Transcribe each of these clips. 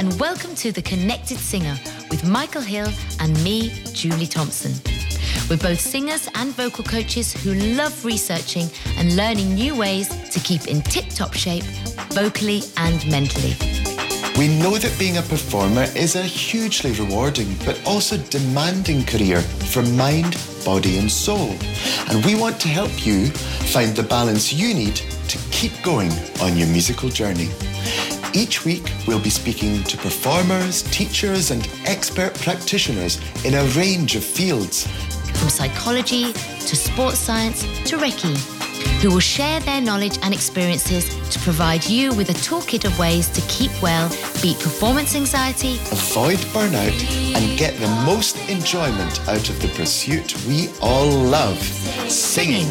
and welcome to The Connected Singer with Michael Hill and me, Julie Thompson. We're both singers and vocal coaches who love researching and learning new ways to keep in tip top shape, vocally and mentally. We know that being a performer is a hugely rewarding but also demanding career for mind, body, and soul. And we want to help you find the balance you need to keep going on your musical journey. Each week, we'll be speaking to performers, teachers, and expert practitioners in a range of fields. From psychology to sports science to Reiki, who will share their knowledge and experiences to provide you with a toolkit of ways to keep well, beat performance anxiety, avoid burnout, and get the most enjoyment out of the pursuit we all love singing.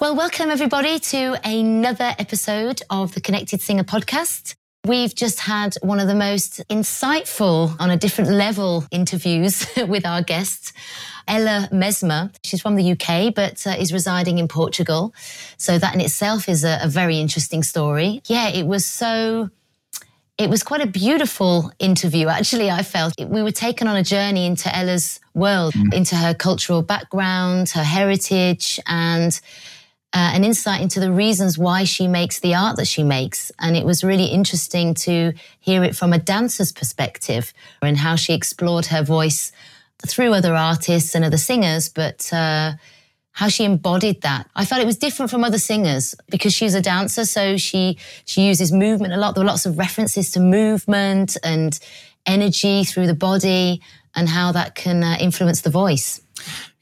Well, welcome everybody to another episode of the Connected Singer podcast. We've just had one of the most insightful, on a different level, interviews with our guests. Ella Mesma. She's from the UK, but uh, is residing in Portugal. So that in itself is a, a very interesting story. Yeah, it was so it was quite a beautiful interview, actually, I felt. We were taken on a journey into Ella's world, mm. into her cultural background, her heritage, and uh, an insight into the reasons why she makes the art that she makes. And it was really interesting to hear it from a dancer's perspective and how she explored her voice through other artists and other singers, but uh, how she embodied that. I felt it was different from other singers because she's a dancer, so she she uses movement a lot. There were lots of references to movement and energy through the body and how that can uh, influence the voice.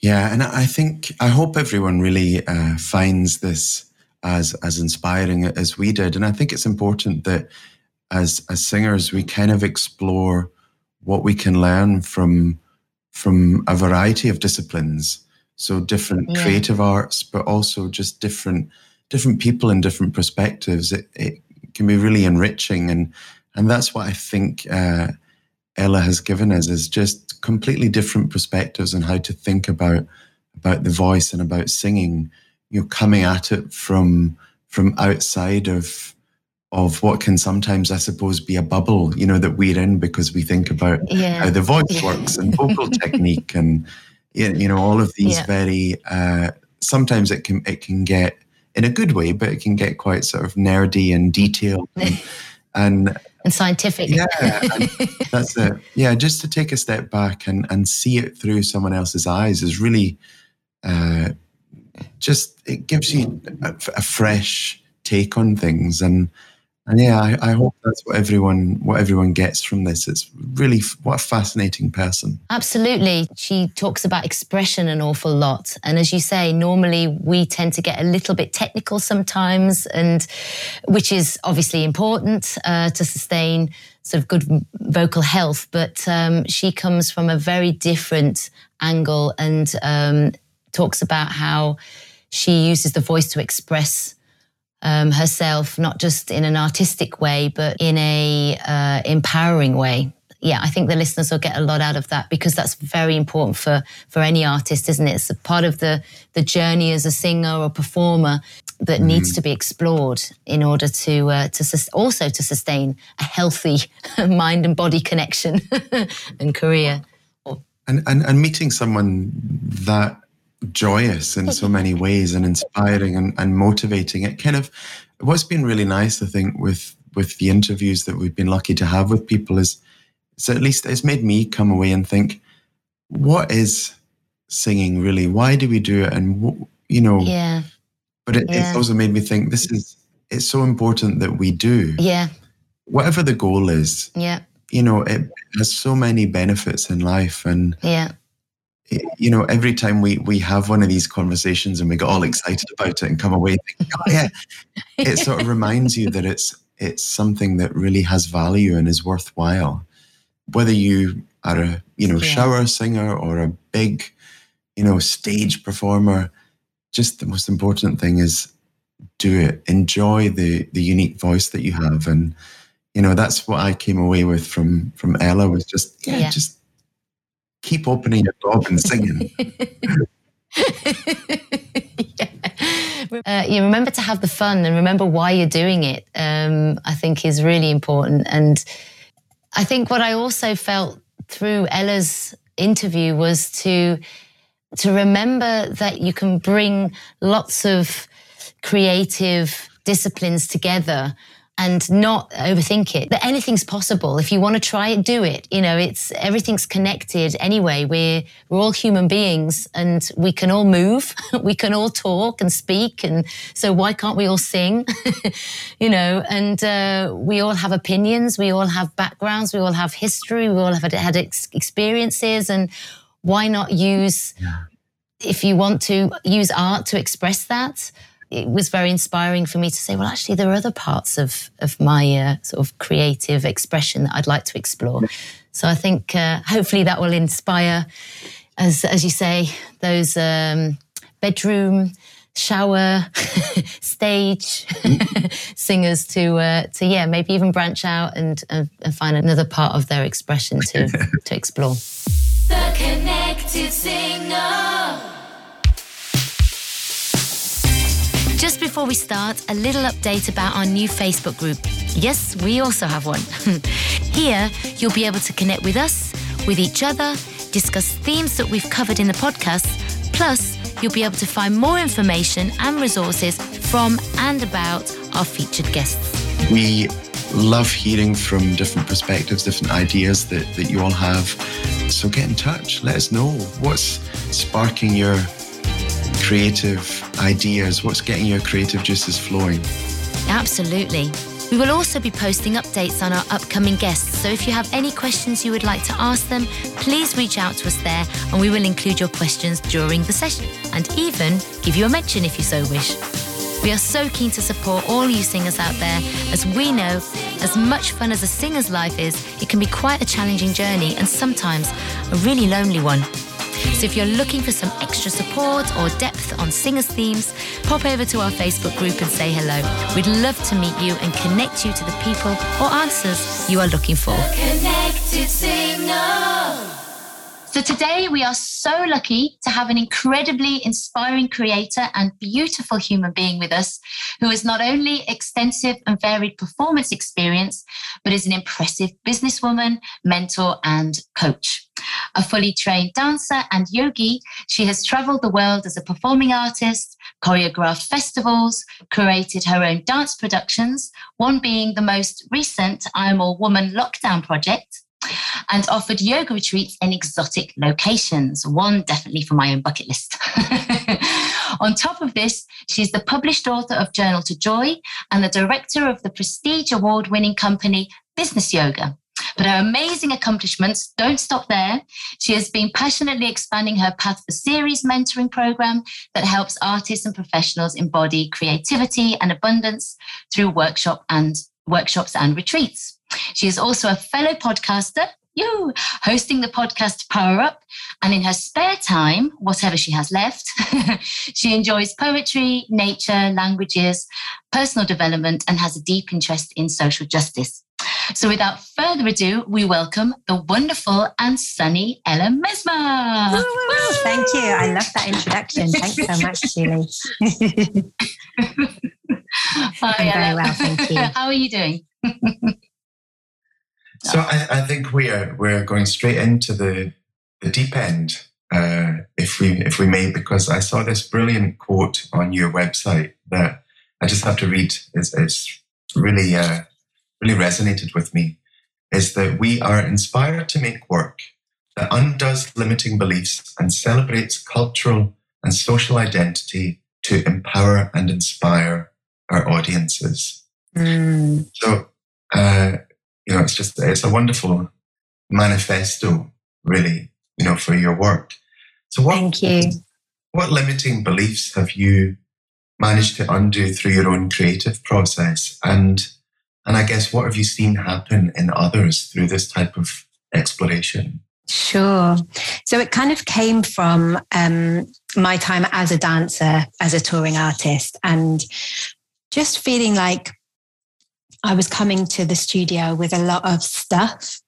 Yeah, and I think I hope everyone really uh, finds this as as inspiring as we did, and I think it's important that as as singers we kind of explore what we can learn from from a variety of disciplines. So different yeah. creative arts, but also just different different people and different perspectives. It, it can be really enriching, and and that's what I think. Uh, Ella has given us is just completely different perspectives on how to think about about the voice and about singing. You know, coming at it from from outside of of what can sometimes, I suppose, be a bubble, you know, that we're in because we think about yeah. how the voice works and vocal technique and you know all of these yeah. very. Uh, sometimes it can it can get in a good way, but it can get quite sort of nerdy and detailed and, and and scientific. Yeah, and that's it. Yeah, just to take a step back and and see it through someone else's eyes is really uh, just it gives you a, a, fresh take on things and and yeah I, I, hope that's what everyone what everyone gets from this. It's really what a fascinating person. Absolutely. She talks about expression an awful lot. And as you say normally we tend to get a little bit technical sometimes and which is obviously important uh, to sustain sort of good vocal health. But um, she comes from a very different angle and um, talks about how she uses the voice to express um, herself, not just in an artistic way, but in a uh, empowering way. Yeah, I think the listeners will get a lot out of that because that's very important for for any artist, isn't it? It's a part of the the journey as a singer or performer that mm. needs to be explored in order to uh, to sus- also to sustain a healthy mind and body connection and career. And, and and meeting someone that joyous in so many ways and inspiring and, and motivating. It kind of what's been really nice, I think, with with the interviews that we've been lucky to have with people is so at least it's made me come away and think, what is singing really? Why do we do it? And what, you know, yeah. But it, yeah. it's also made me think this is it's so important that we do. Yeah. Whatever the goal is. Yeah. You know, it has so many benefits in life, and yeah you know, every time we we have one of these conversations and we get all mm. excited about it and come away thinking, oh yeah, it sort of reminds you that it's it's something that really has value and is worthwhile. Whether you are a you know yeah. shower singer or a big you know stage performer, just the most important thing is do it. Enjoy the the unique voice that you have, and you know that's what I came away with from from Ella was just yeah. yeah. just keep opening your dog and singing. yeah. uh, you remember to have the fun and remember why you're doing it. Um, I think is really important. And I think what I also felt through Ella's interview was to to remember that you can bring lots of creative disciplines together and not overthink it. That anything's possible. If you want to try it, do it. You know, it's everything's connected anyway. We're we're all human beings and we can all move, we can all talk and speak. And so why can't we all sing? you know, and uh, we all have opinions, we all have backgrounds, we all have history, we all have had ex- experiences, and why not use yeah. if you want to use art to express that? It was very inspiring for me to say, well, actually, there are other parts of of my uh, sort of creative expression that I'd like to explore. So I think uh, hopefully that will inspire, as as you say, those um, bedroom shower stage singers to uh, to yeah maybe even branch out and, and, and find another part of their expression to to explore. The connected singer. Before we start, a little update about our new Facebook group. Yes, we also have one. Here, you'll be able to connect with us, with each other, discuss themes that we've covered in the podcast, plus, you'll be able to find more information and resources from and about our featured guests. We love hearing from different perspectives, different ideas that, that you all have. So get in touch. Let us know what's sparking your creative ideas, what's getting your creative juices flowing. Absolutely. We will also be posting updates on our upcoming guests, so if you have any questions you would like to ask them, please reach out to us there and we will include your questions during the session and even give you a mention if you so wish. We are so keen to support all you singers out there, as we know, as much fun as a singer's life is, it can be quite a challenging journey and sometimes a really lonely one. So if you're looking for some extra support or depth on singers' themes, pop over to our Facebook group and say hello. We'd love to meet you and connect you to the people or answers you are looking for. Connected. So today we are so lucky to have an incredibly inspiring creator and beautiful human being with us who has not only extensive and varied performance experience, but is an impressive businesswoman, mentor, and coach. A fully trained dancer and yogi, she has traveled the world as a performing artist, choreographed festivals, created her own dance productions, one being the most recent I Am All Woman lockdown project and offered yoga retreats in exotic locations. One definitely for my own bucket list. On top of this, she's the published author of Journal to Joy and the director of the prestige award winning company Business Yoga. But her amazing accomplishments don't stop there. She has been passionately expanding her Path for Series mentoring program that helps artists and professionals embody creativity and abundance through workshop and workshops and retreats. She is also a fellow podcaster, you hosting the podcast Power Up. And in her spare time, whatever she has left, she enjoys poetry, nature, languages, personal development, and has a deep interest in social justice. So without further ado, we welcome the wonderful and sunny Ella Mesma. Woo, woo, woo. Thank you. I love that introduction. Thanks so much, Julie. Hi, I'm Ella. very well, thank you. How are you doing? So I, I, think we are we're going straight into the the deep end, uh, if we if we may, because I saw this brilliant quote on your website that I just have to read. It's, it's really uh, really resonated with me. Is that we are inspired to make work that undoes limiting beliefs and celebrates cultural and social identity to empower and inspire our audiences. Mm. So uh, you know, it's just, it's a wonderful manifesto, really, you know, for your work. So what, Thank you. What limiting beliefs have you managed to undo through your own creative process? And, and I guess what have you seen happen in others through this type of exploration? Sure. So it kind of came from um, my time as a dancer, as a touring artist, and just feeling like I was coming to the studio with a lot of stuff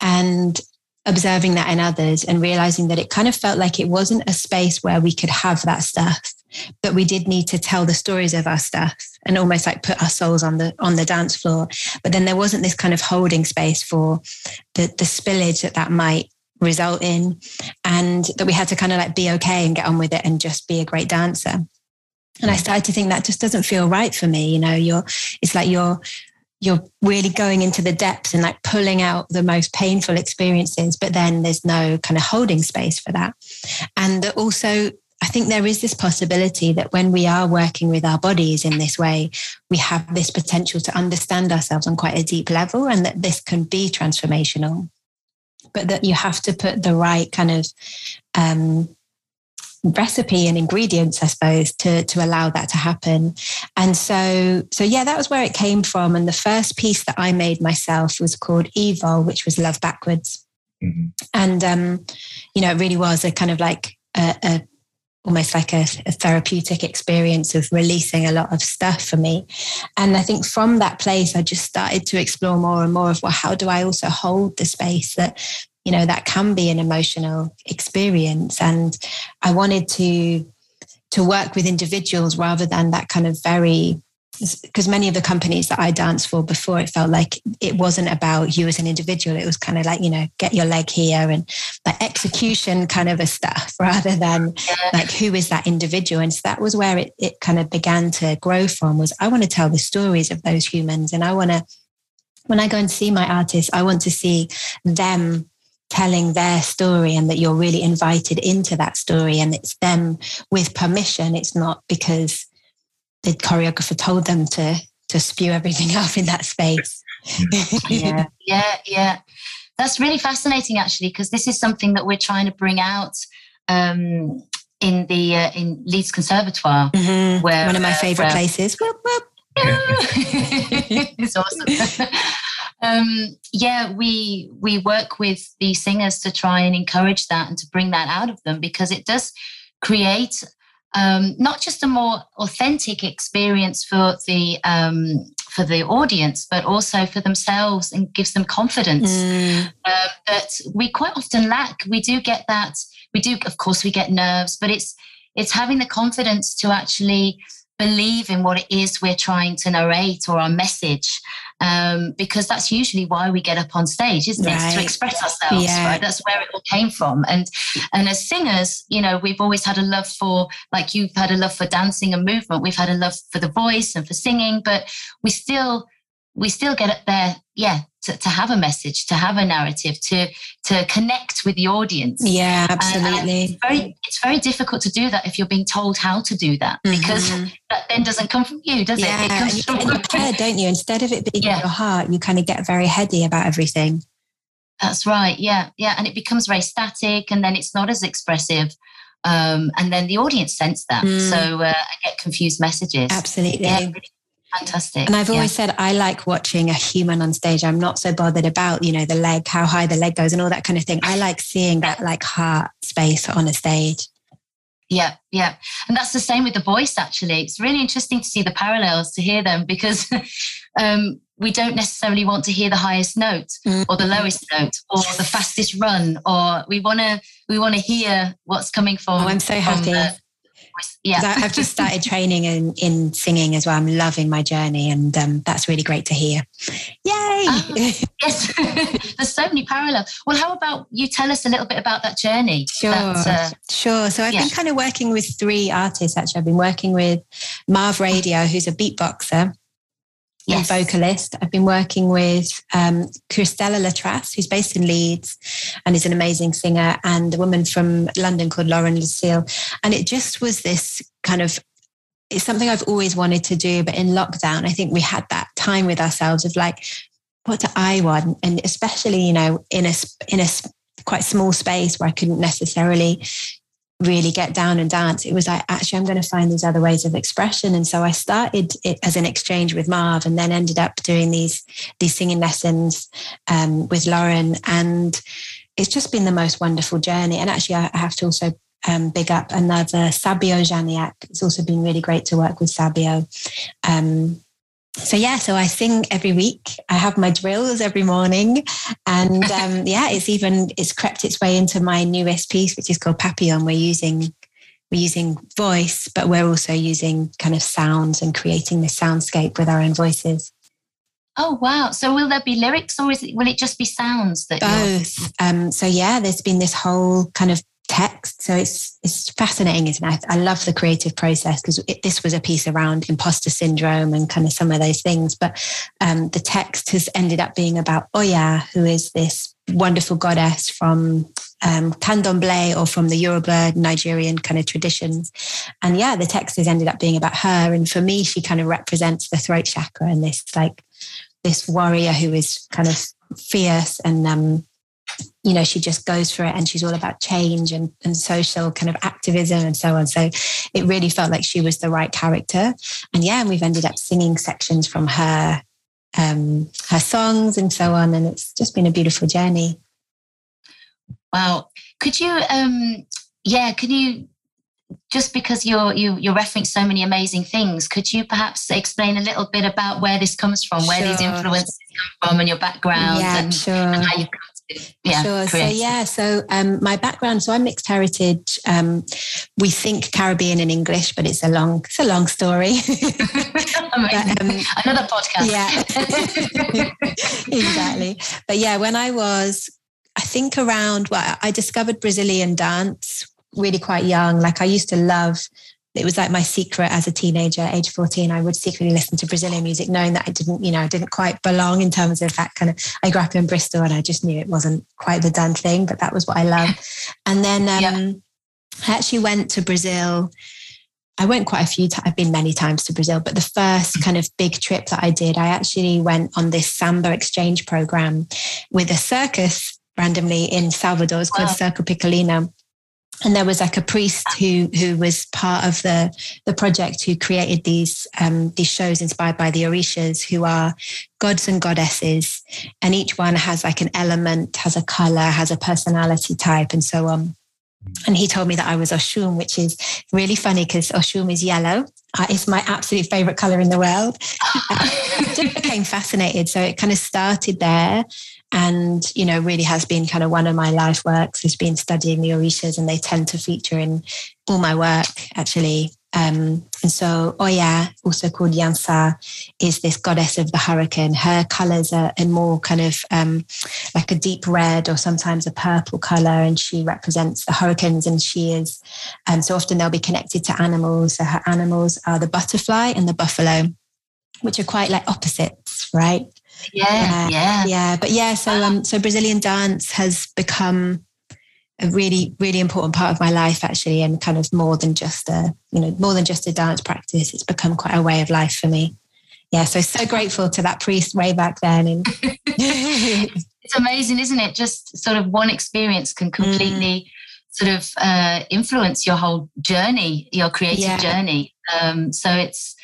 and observing that in others and realizing that it kind of felt like it wasn't a space where we could have that stuff but we did need to tell the stories of our stuff and almost like put our souls on the on the dance floor. But then there wasn't this kind of holding space for the the spillage that that might result in and that we had to kind of like be okay and get on with it and just be a great dancer and i started to think that just doesn't feel right for me you know you're it's like you're you're really going into the depths and like pulling out the most painful experiences, but then there's no kind of holding space for that. And that also, I think there is this possibility that when we are working with our bodies in this way, we have this potential to understand ourselves on quite a deep level and that this can be transformational. But that you have to put the right kind of um, recipe and ingredients, I suppose, to to allow that to happen. And so, so yeah, that was where it came from. And the first piece that I made myself was called Evil, which was Love Backwards. Mm-hmm. And um, you know, it really was a kind of like a, a almost like a, a, therapeutic experience of releasing a lot of stuff for me. And I think from that place, I just started to explore more and more of well, how do I also hold the space that you know that can be an emotional experience and i wanted to to work with individuals rather than that kind of very because many of the companies that I danced for before, it felt like it wasn't about you as an individual. It was kind of like, you know, get your leg here and like execution kind of a stuff rather than like who is that individual. And so that was where it, it kind of began to grow from was I want to tell the stories of those humans. And I want to, when I go and see my artists, I want to see them telling their story and that you're really invited into that story and it's them with permission. It's not because the choreographer told them to to spew everything up in that space. Yeah yeah yeah. That's really fascinating actually because this is something that we're trying to bring out um, in the uh, in Leeds Conservatoire mm-hmm. where one of my favorite uh, places. Whoop, whoop. it's awesome um, yeah, we we work with the singers to try and encourage that and to bring that out of them because it does create um, not just a more authentic experience for the um, for the audience, but also for themselves and gives them confidence mm. uh, that we quite often lack. We do get that. We do, of course, we get nerves, but it's it's having the confidence to actually believe in what it is we're trying to narrate or our message um, because that's usually why we get up on stage, isn't right. it? To express ourselves, yeah. right? That's where it all came from. And and as singers, you know, we've always had a love for, like you've had a love for dancing and movement. We've had a love for the voice and for singing, but we still we still get up there, yeah, to, to have a message, to have a narrative, to to connect with the audience. Yeah, absolutely. it's very it's very difficult to do that if you're being told how to do that mm-hmm. because that then doesn't come from you, does yeah, it? It comes from your head, don't you? Instead of it being yeah. in your heart, you kind of get very heady about everything. That's right. Yeah, yeah, and it becomes very static, and then it's not as expressive. Um, and then the audience sense that, mm. so uh, I get confused messages. Absolutely. Yeah, fantastic. And I've always yeah. said I like watching a human on stage. I'm not so bothered about, you know, the leg, how high the leg goes and all that kind of thing. I like seeing that like heart space on a stage. Yeah, yeah. And that's the same with the voice, actually. It's really interesting to see the parallels, to hear them, because um, we don't necessarily want to hear the highest note or the lowest note or the fastest run, or we want to we want to hear what's coming from. Oh, I'm so happy. The, yeah. I've just started training in, in singing as well. I'm loving my journey, and um, that's really great to hear. Yay! Uh, yes, there's so many parallels. Well, how about you tell us a little bit about that journey? Sure, that, uh, sure. So I've yeah. been kind of working with three artists. Actually, I've been working with Marv Radio, who's a beatboxer yes. vocalist. I've been working with um, Christella Latras, who's based in Leeds and is an amazing singer, and a woman from London called Lauren Lucille. And it just was this kind of it's something I've always wanted to do, but in lockdown, I think we had that time with ourselves of like, what do I want? And especially, you know, in a in a quite small space where I couldn't necessarily really get down and dance, it was like, actually, I'm going to find these other ways of expression. And so I started it as an exchange with Marv and then ended up doing these, these singing lessons um, with Lauren. And it's just been the most wonderful journey. And actually, I have to also um, big up another Sabio Janiak. It's also been really great to work with Sabio. Um, so yeah, so I sing every week. I have my drills every morning, and um, yeah, it's even it's crept its way into my newest piece, which is called Papillon. We're using we're using voice, but we're also using kind of sounds and creating this soundscape with our own voices. Oh wow! So will there be lyrics, or is it, will it just be sounds that both? Um, so yeah, there's been this whole kind of text. So it's it's fascinating, isn't it? I love the creative process because this was a piece around imposter syndrome and kind of some of those things. But um, the text has ended up being about Oya, who is this wonderful goddess from um, Candomblé or from the Yoruba Nigerian kind of traditions. And yeah, the text has ended up being about her. And for me, she kind of represents the throat chakra and this like this warrior who is kind of fierce and um, you know, she just goes for it and she's all about change and, and social kind of activism and so on. So it really felt like she was the right character. And yeah, and we've ended up singing sections from her um, her songs and so on. And it's just been a beautiful journey. Wow. Could you um yeah, could you just because you're you you're referencing so many amazing things, could you perhaps explain a little bit about where this comes from, where sure. these influences come from and your background yeah, and, sure. and how you come yeah, sure. So yeah, so um, my background. So I'm mixed heritage. Um, we think Caribbean and English, but it's a long, it's a long story. but, um, Another podcast. Yeah, exactly. But yeah, when I was, I think around, well, I discovered Brazilian dance really quite young. Like I used to love it was like my secret as a teenager, age 14, I would secretly listen to Brazilian music, knowing that I didn't, you know, I didn't quite belong in terms of that kind of, I grew up in Bristol and I just knew it wasn't quite the done thing, but that was what I loved. And then um, yeah. I actually went to Brazil. I went quite a few times, I've been many times to Brazil, but the first kind of big trip that I did, I actually went on this samba exchange program with a circus randomly in Salvador. It's called wow. Circo Picolino and there was like a priest who who was part of the the project who created these um, these shows inspired by the orishas who are gods and goddesses and each one has like an element has a color has a personality type and so on and he told me that I was Oshun, which is really funny because Oshun is yellow. Uh, it's my absolute favorite color in the world. I just became fascinated. So it kind of started there and you know really has been kind of one of my life works has been studying the orishas and they tend to feature in all my work actually. Um, and so oya also called yansa is this goddess of the hurricane. Her colors are in more kind of um, like a deep red or sometimes a purple color and she represents the hurricanes and she is and um, so often they'll be connected to animals. So her animals are the butterfly and the buffalo which are quite like opposites right yeah, yeah, yeah. But yeah, so um, so Brazilian dance has become a really, really important part of my life actually, and kind of more than just a, you know, more than just a dance practice. It's become quite a way of life for me. Yeah, so so grateful to that priest way back then. And it's amazing, isn't it? Just sort of one experience can completely. Mm. Sort of uh, influence your whole journey, your creative yeah. journey. Um, so it's,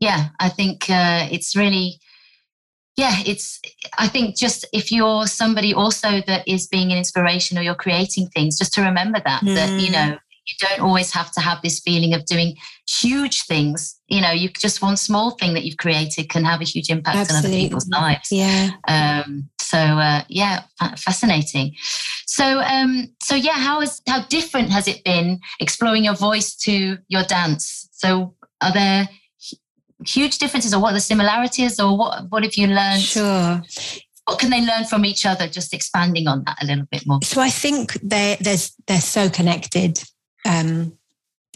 yeah, I think uh, it's really yeah, it's, I think just if you're somebody also that is being an inspiration or you're creating things, just to remember that, mm. that, you know, you don't always have to have this feeling of doing huge things. You know, you just one small thing that you've created can have a huge impact Absolutely. on other people's lives. Yeah. Um, so uh, yeah, fascinating. So um, so yeah, how is how different has it been exploring your voice to your dance? So are there huge differences or what the similarities or what what have you learned? Sure. What can they learn from each other? Just expanding on that a little bit more. So i think they there's they're so connected. Um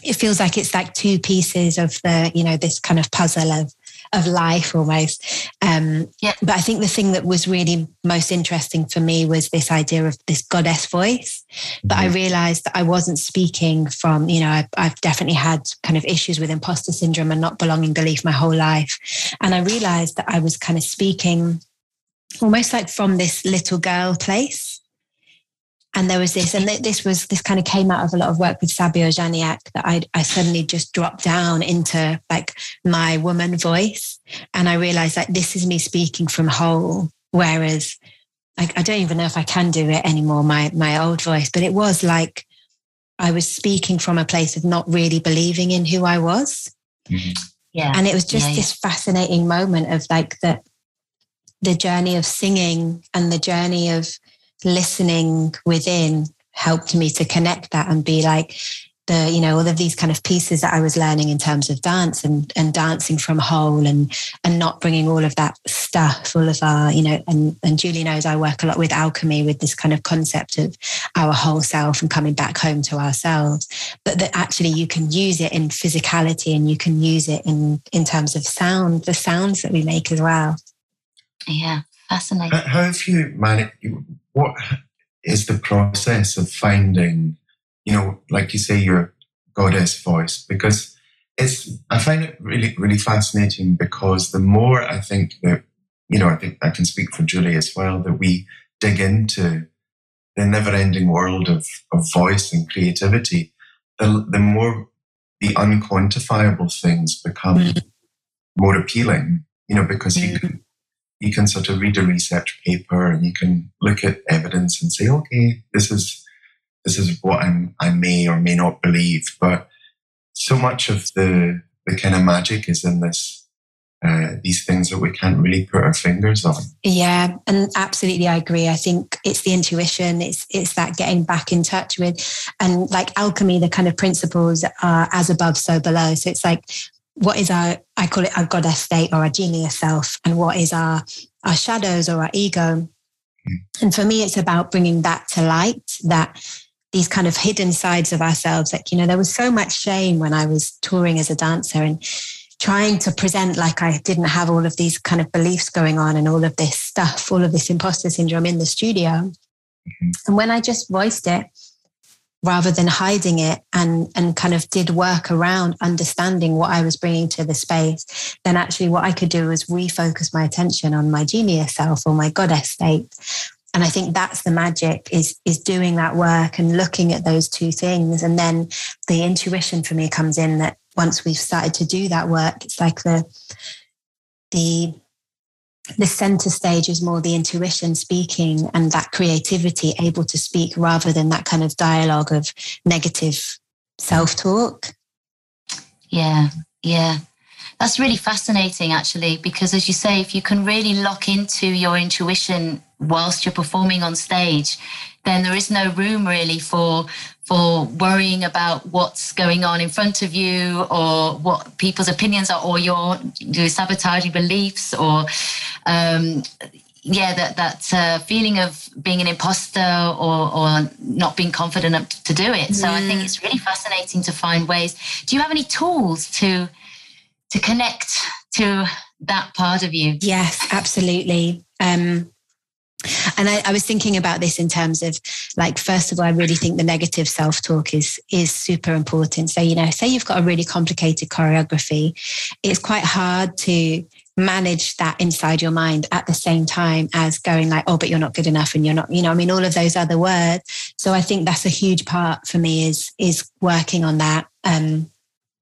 it feels like it's like two pieces of the you know this kind of puzzle of of life almost. Um, yeah. But I think the thing that was really most interesting for me was this idea of this goddess voice. But mm-hmm. I realized that I wasn't speaking from, you know, I, I've definitely had kind of issues with imposter syndrome and not belonging belief my whole life. And I realized that I was kind of speaking almost like from this little girl place and there was this, and this was this kind of came out of a lot of work with Sabio Janiak that I, I suddenly just dropped down into like my woman voice, and I realized that this is me speaking from whole, whereas like I don't even know if I can do it anymore, my my old voice, but it was like I was speaking from a place of not really believing in who I was. Mm-hmm. Yeah. And it was just yeah, this fascinating moment of like the the journey of singing and the journey of listening within helped me to connect that and be like, the you know all of these kind of pieces that I was learning in terms of dance and and dancing from whole and and not bringing all of that stuff all of our you know and and Julie knows I work a lot with alchemy with this kind of concept of our whole self and coming back home to ourselves but that actually you can use it in physicality and you can use it in in terms of sound the sounds that we make as well. Yeah fascinating. how have you managed what is the process of finding you know, like you say, your goddess voice, because it's, I find it really, really fascinating because the more I think that, you know, I think I can speak for Julie as well, that we dig into the never ending world of, of voice and creativity, the, the more the unquantifiable things become mm. more appealing, you know, because you can, you can sort of read a research paper and you can look at evidence and say, okay, this is this is what I'm, I may or may not believe. But so much of the, the kind of magic is in this uh, these things that we can't really put our fingers on. Yeah, and absolutely, I agree. I think it's the intuition, it's it's that getting back in touch with, and like alchemy, the kind of principles are as above, so below. So it's like, what is our? I call it our goddess state or our genius self, and what is our our shadows or our ego. Mm. And for me, it's about bringing that to light. That these kind of hidden sides of ourselves. Like, you know, there was so much shame when I was touring as a dancer and trying to present like I didn't have all of these kind of beliefs going on and all of this stuff, all of this imposter syndrome in the studio. Mm-hmm. And when I just voiced it, rather than hiding it and and kind of did work around understanding what I was bringing to the space, then actually what I could do was refocus my attention on my genius self or my goddess state. And i think that's the magic is is doing that work and looking at those two things. And then the intuition for me comes in that once we've started to do that work it's like the the the center stage is more the intuition speaking and that creativity able to speak rather than that kind of dialogue of negative self-talk. Yeah yeah. That's really fascinating, actually, because as you say, if you can really lock into your intuition whilst you're performing on stage, then there is no room really for for worrying about what's going on in front of you or what people's opinions are or your, your sabotaging beliefs or um, yeah that that uh, feeling of being an imposter or or not being confident enough to do it so i think mm. it's really fascinating to find ways do you have any tools to to connect to that part of you. Yes, absolutely. Um, and I, I, was thinking about this in terms of like first of all i really think the negative self-talk is is super important. So you know say you've got a really complicated choreography it's quite hard to manage that inside your mind at the same time as going like oh but you're not good enough and you're not you know i mean all of those other words. So i think that's a huge part for me is is working on that. Um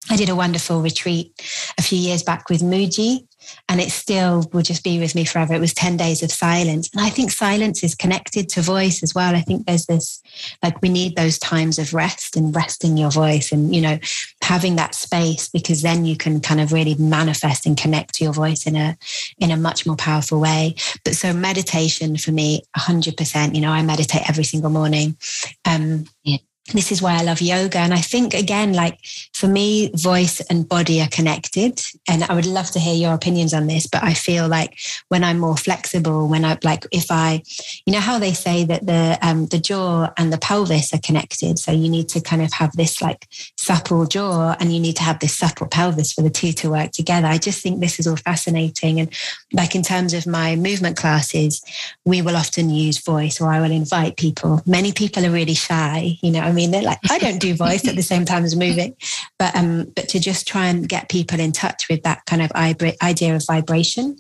I did a wonderful retreat a few years back with Mooji, and it still will just be with me forever. It was 10 days of silence. And I think silence is connected to voice as well. I think there's this, like, we need those times of rest and resting your voice and, you know, having that space because then you can kind of really manifest and connect to your voice in a, in a much more powerful way. But so meditation for me, 100%, you know, I meditate every single morning. Um, yeah this is why I love yoga. And I think, again, like for me, voice and body are connected. And I would love to hear your opinions on this. But I feel like when I'm more flexible, when I like, if I, you know, how they say that the um, the jaw and the pelvis are connected. So you need to kind of have this like supple jaw and you need to have this supple pelvis for the two to work together. I just think this is all fascinating. And like in terms of my movement classes, we will often use voice or I will invite people. Many people are really shy, you know, I mean, they're like, I don't do voice at the same time as moving, but um, but to just try and get people in touch with that kind of idea of vibration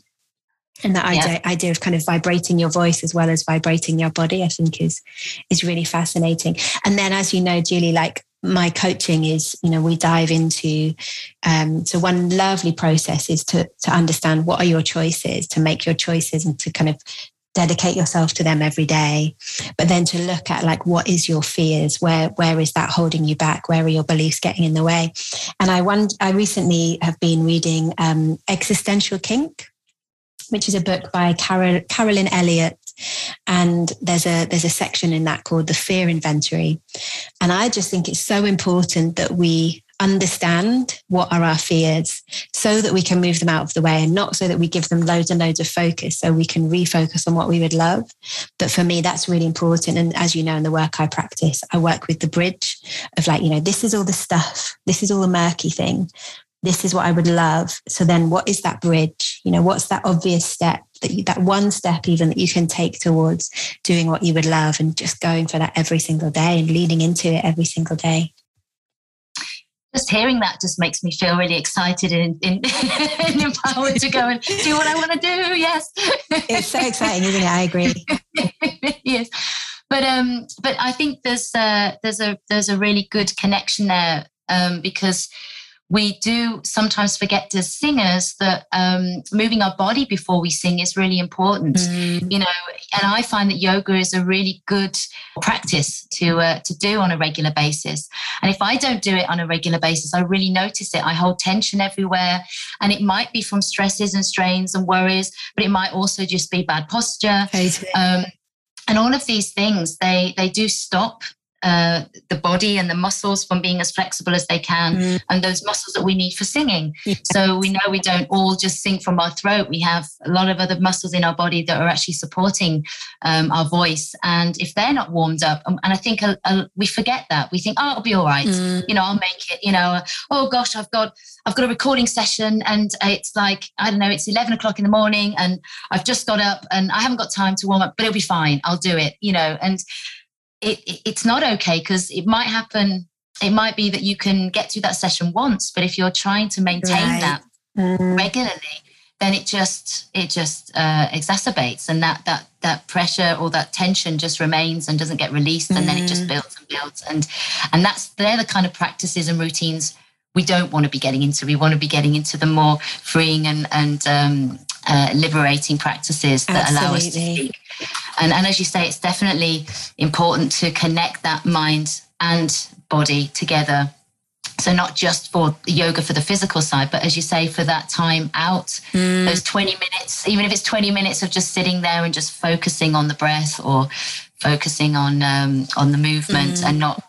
and that idea, yeah. idea of kind of vibrating your voice as well as vibrating your body, I think is is really fascinating. And then, as you know, Julie, like my coaching is, you know, we dive into. Um, so one lovely process is to to understand what are your choices, to make your choices, and to kind of dedicate yourself to them every day but then to look at like what is your fears? Where where is that holding you back? Where are your beliefs getting in the way? And i wonder i recently have been reading um, existential kink which is a book by Carol, carolyn elliott. And there's a there's a section in that called the fear inventory. And i just think it's so important that we understand what are our fears so that we can move them out of the way and not so that we give them loads and loads of focus so we can refocus on what we would love. But for me that's really important. And as you know in the work i practice i work with the bridge of like you know this is all the stuff. This is all the murky thing. This is what i would love. So then what is that bridge? You know what's that obvious step that you, that one step even that you can take towards doing what you would love and just going for that every single day and leaning into it every single day just hearing that just makes me feel really excited and, and, and, empowered to go and do what I want to do. Yes, it's so exciting, isn't it? I agree. yes, but um, but I think there's uh, there's a there's a really good connection there um, because we do sometimes forget as singers that um, moving our body before we sing is really important. Mm. You know, and I find that yoga is a really good practice to uh, to do on a regular basis. And if I don't do it on a regular basis, I really notice it. I hold tension everywhere, and it might be from stresses and strains and worries, but it might also just be bad posture. Um, and all of these things, they they do stop uh, the body and the muscles from being as flexible as they can, mm. and those muscles that we need for singing. Yeah. So we know we don't all just sing from our throat. We have a lot of other muscles in our body that are actually supporting um, our voice. And if they're not warmed up, um, and I think uh, uh, we forget that, we think, oh, it'll be all right. Mm. You know, I'll make it. You know, oh gosh, I've got I've got a recording session, and it's like I don't know, it's eleven o'clock in the morning, and I've just got up, and I haven't got time to warm up, but it'll be fine. I'll do it. You know, and it, it's not okay because it might happen. It might be that you can get through that session once, but if you're trying to maintain right. that mm. regularly, then it just it just uh, exacerbates, and that that that pressure or that tension just remains and doesn't get released, and then it just mm. builds and builds, and and that's they're the kind of practices and routines we don't want to be getting into. We want to be getting into the more freeing and and um, uh, liberating practices that Absolutely. allow us to speak. And, and as you say, it's definitely important to connect that mind and body together. So not just for yoga for the physical side, but as you say, for that time out, mm. those 20 minutes, even if it's 20 minutes of just sitting there and just focusing on the breath or focusing on um, on the movement mm. and not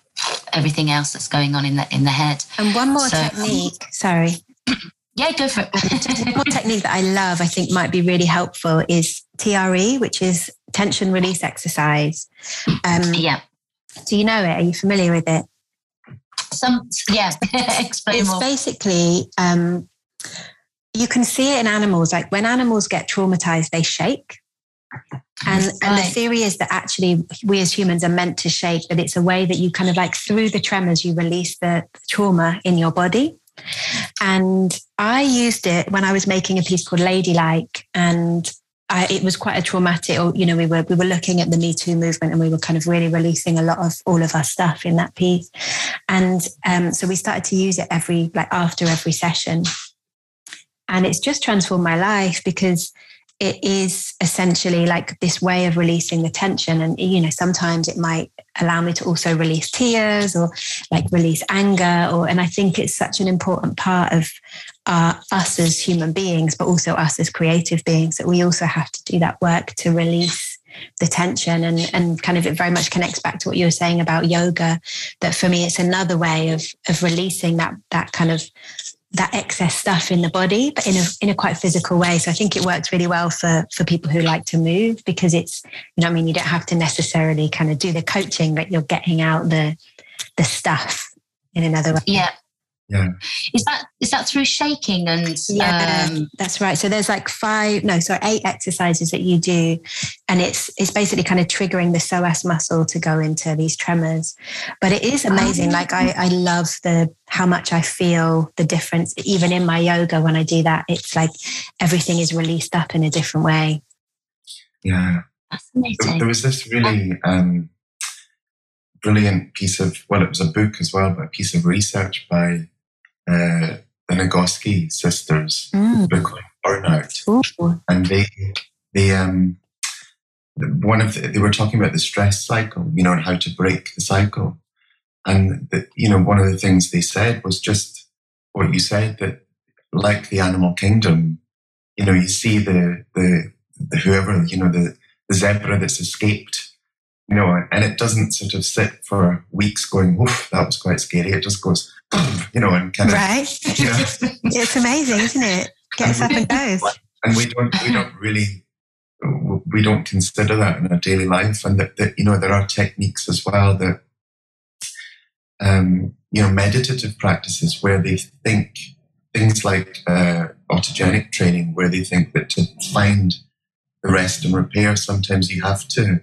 everything else that's going on in the in the head. And one more so, technique, sorry. Yeah, go for it. one technique that I love, I think might be really helpful is TRE, which is tension release exercise. Um, yeah. Do you know it? Are you familiar with it? Some, yeah. Explain it's more. basically um, you can see it in animals. Like when animals get traumatized, they shake. And, right. and the theory is that actually we as humans are meant to shake, that it's a way that you kind of like through the tremors, you release the trauma in your body. And I used it when I was making a piece called Ladylike. And I, it was quite a traumatic, or, you know, we were, we were looking at the Me Too movement and we were kind of really releasing a lot of all of our stuff in that piece. And um, so we started to use it every, like after every session. And it's just transformed my life because it is essentially like this way of releasing the tension. And you know sometimes it might allow me to also release tears or like release anger or and i think it's such an important part of uh, us as human beings but also us as creative beings that we also have to do that work to release the tension. And and kind of it very much connects back to what you were saying about yoga that for me it's another way of of releasing that that kind of that excess stuff in the body, but in a in a quite physical way. So I think it works really well for for people who like to move because it's you know I mean you don't have to necessarily kind of do the coaching, but you're getting out the the stuff in another way. Yeah, yeah. Is that is that through shaking and yeah, um, that's right. So there's like five, no, sorry, eight exercises that you do, and it's it's basically kind of triggering the psoas muscle to go into these tremors. But it is amazing. Oh. Like I I love the how much I feel the difference. Even in my yoga, when I do that, it's like everything is released up in a different way. Yeah. Fascinating. There was this really um, brilliant piece of well, it was a book as well, but a piece of research by uh, the Nagoski sisters, mm. book burnout, Ooh. and they they um one of the, they were talking about the stress cycle, you know, and how to break the cycle. And the, you know, one of the things they said was just what you said that, like the animal kingdom, you know, you see the the, the whoever you know the, the zebra that's escaped, you know, and it doesn't sort of sit for weeks going, "Oof, that was quite scary." It just goes, you know, and kind of right. You know, it's amazing, isn't it? Gets and up and goes. And we don't we don't really we don't consider that in our daily life, and that, that you know there are techniques as well that um, you know meditative practices where they think things like uh, autogenic training, where they think that to find the rest and repair, sometimes you have to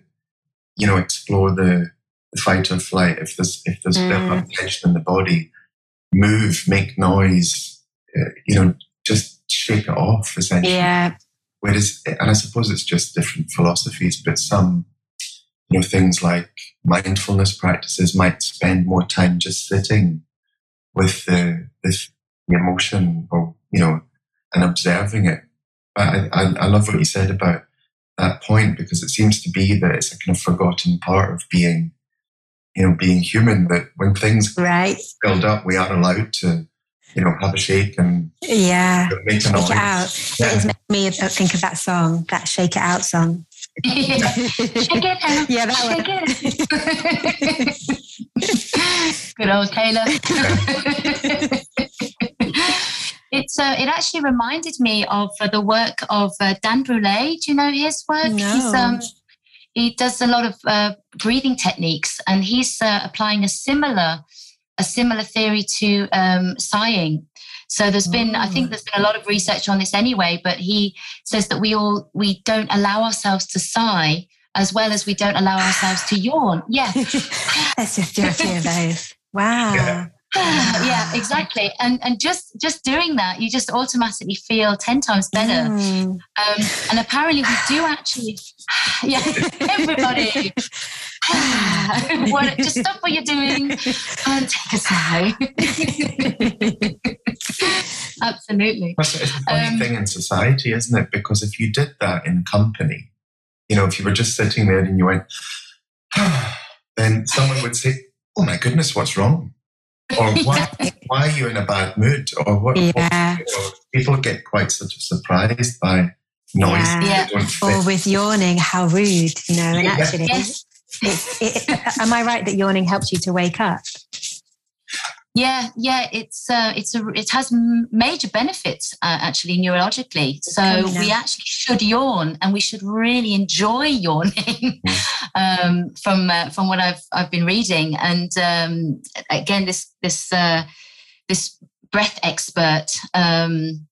you know explore the, the fight or flight. If there's if there's mm. tension in the body, move, make noise, uh, you know, just shake it off essentially. Yeah. Whereas, and I suppose it's just different philosophies, but some, you know, things like mindfulness practices might spend more time just sitting with the, the emotion or, you know, and observing it. I, I, I love what you said about that point because it seems to be that it's a kind of forgotten part of being, you know, being human. That when things right. build up, we are allowed to you know, have a shake and yeah, make shake it out. Yeah. It is making me think of that song, that "Shake It Out" song. yeah. Shake it out. Yeah, that shake one. It. Good old Taylor. It's uh, it actually reminded me of uh, the work of uh, Dan Brule. Do you know his work? No. He's, um, he does a lot of uh, breathing techniques, and he's uh, applying a similar a similar theory to um, sighing. So there's been, I think oh. there's been a lot of research on this anyway, but he says that we all, we don't allow ourselves to sigh as well as we don't allow ourselves to yawn. Yeah. Let's just do a few of those. Wow. Yeah. yeah exactly and and just just doing that you just automatically feel 10 times better mm. um, and apparently we do actually yeah everybody what, just stop what you're doing and take a sigh. Absolutely. It's a funny um, thing in society, isn't it? Because if you did that in company, you know, if you were just sitting there and you went, then someone would say, "Oh my goodness, what's wrong?" Or why, why are you in a bad mood? Or what? Yeah. What, you know, people get quite sort of surprised by noise. Yeah. Or with yawning, how rude, you know. And actually, yes it, it, am I right that yawning helps you to wake up? Yeah, yeah, it's uh, it's a it has major benefits uh, actually neurologically. So we actually should yawn, and we should really enjoy yawning. um, from uh, from what I've I've been reading, and um, again, this this uh, this breath expert um,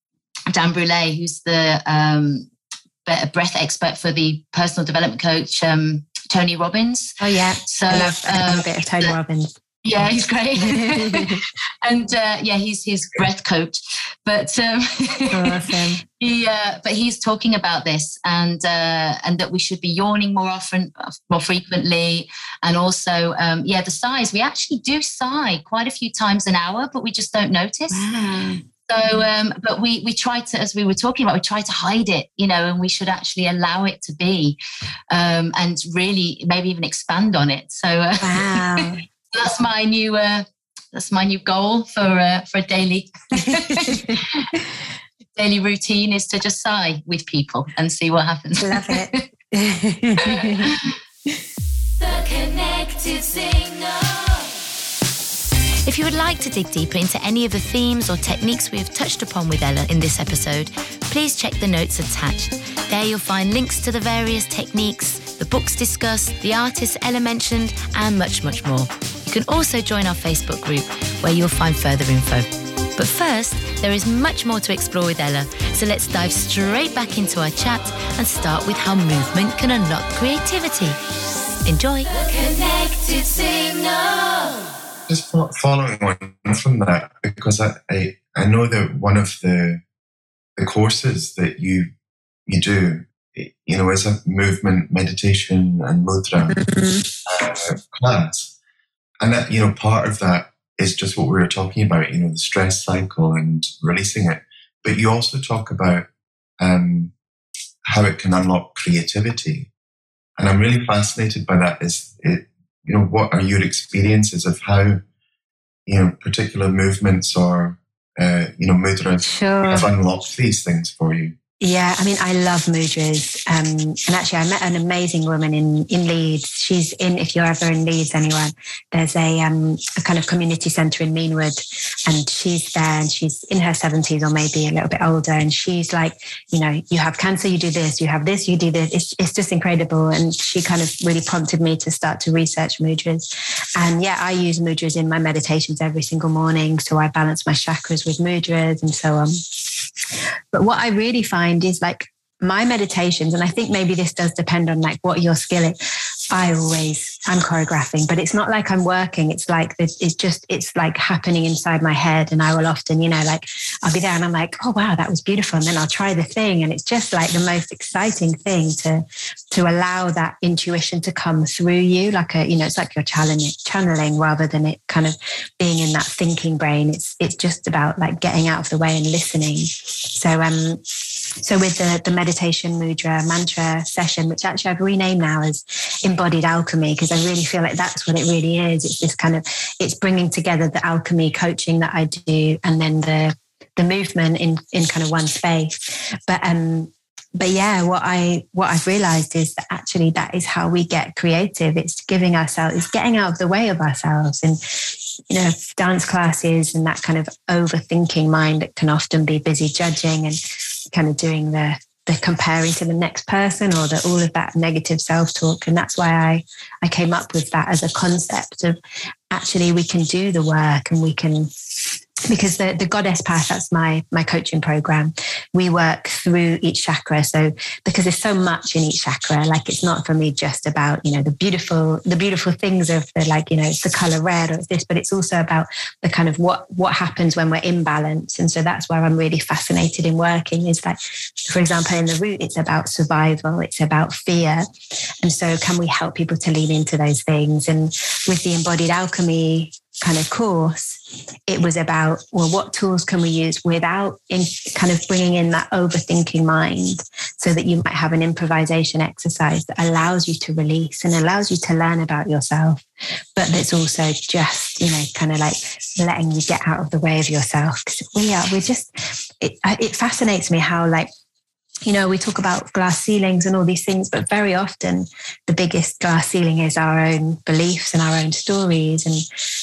Dan Brule, who's the um, breath expert for the personal development coach um, Tony Robbins. Oh yeah, so I love, I love a bit of Tony Robbins. Yeah, he's great, and uh, yeah, he's his breath coach. But um, awesome. he, uh, but he's talking about this, and uh, and that we should be yawning more often, more frequently, and also, um, yeah, the sighs. We actually do sigh quite a few times an hour, but we just don't notice. Wow. So, um, but we we try to, as we were talking about, we try to hide it, you know, and we should actually allow it to be, um, and really maybe even expand on it. So, uh, wow. that's my new uh, that's my new goal for uh, for a daily daily routine is to just sigh with people and see what happens. Love it. the connected singer. If you would like to dig deeper into any of the themes or techniques we have touched upon with Ella in this episode, please check the notes attached. There you'll find links to the various techniques, the books discussed, the artists Ella mentioned, and much, much more. You can also join our Facebook group where you'll find further info. But first, there is much more to explore with Ella, so let's dive straight back into our chat and start with how movement can unlock creativity. Enjoy! Connected Singer just following on from that, because I, I, I know that one of the the courses that you you do, you know, is a movement meditation and mudra mm-hmm. uh, class, and that you know part of that is just what we were talking about, you know, the stress cycle and releasing it. But you also talk about um, how it can unlock creativity, and I'm really fascinated by that. Is it, you know, what are your experiences of how, you know, particular movements or, uh, you know, mudras Sure. have unlocked these things for you? Yeah, I mean, I love mudras. Um, and actually, I met an amazing woman in, in Leeds. She's in, if you're ever in Leeds, anyone, there's a, um, a kind of community centre in Meanwood. And she's there and she's in her 70s or maybe a little bit older. And she's like, you know, you have cancer, you do this, you have this, you do this. It's, it's just incredible. And she kind of really prompted me to start to research mudras. And yeah, I use mudras in my meditations every single morning. So I balance my chakras with mudras and so on. But what I really find is like my meditations, and I think maybe this does depend on like what your skill is. I always I'm choreographing, but it's not like I'm working. It's like it's just it's like happening inside my head, and I will often, you know, like I'll be there and I'm like, oh wow, that was beautiful, and then I'll try the thing, and it's just like the most exciting thing to to allow that intuition to come through you, like a you know, it's like you're channeling channeling rather than it kind of being in that thinking brain. It's it's just about like getting out of the way and listening. So um so with the, the meditation mudra mantra session, which actually I've renamed now as embodied alchemy, because I really feel like that's what it really is. It's this kind of, it's bringing together the alchemy coaching that I do and then the, the movement in, in kind of one space. But, um, but yeah, what I what I've realized is that actually that is how we get creative. It's giving ourselves, it's getting out of the way of ourselves, and you know, dance classes and that kind of overthinking mind that can often be busy judging and kind of doing the the comparing to the next person or the all of that negative self-talk. And that's why I I came up with that as a concept of actually we can do the work and we can because the, the goddess path that's my my coaching program. We work through each chakra. So because there's so much in each chakra like it's not for me just about you know the beautiful the beautiful things of the like you know the color red or this but it's also about the kind of what what happens when we're in balance. And so that's where i'm really fascinated in working is like for example in the root it's about survival it's about fear. And so can we help people to lean into those things? And with the embodied alchemy kind of course, it was about, well, what tools can we use without in kind of bringing in that overthinking mind so that you might have an improvisation exercise that allows you to release and allows you to learn about yourself, but that's also just, you know, kind of like letting you get out of the way of yourself. Because we are, we're just, it, it fascinates me how like you know, we talk about glass ceilings and all these things, but very often the biggest glass ceiling is our own beliefs and our own stories. And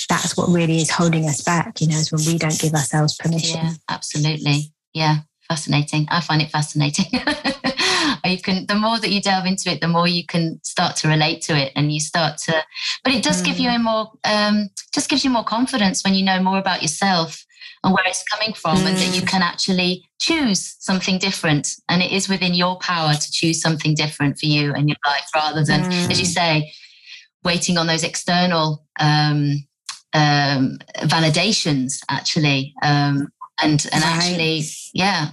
that's what really is holding us back, you know, is when we don't give ourselves permission. Yeah, absolutely. Yeah, fascinating. I find it fascinating. you can, the more that you delve into it, the more you can start to relate to it and you start to, but it does mm. give you a more, um, just gives you more confidence when you know more about yourself and where it's coming from mm. and that you mm. can actually choose something different and it is within your power to choose something different for you and your life rather than mm. as you mm. say waiting on those external um, um, validations actually um, and and right. actually yeah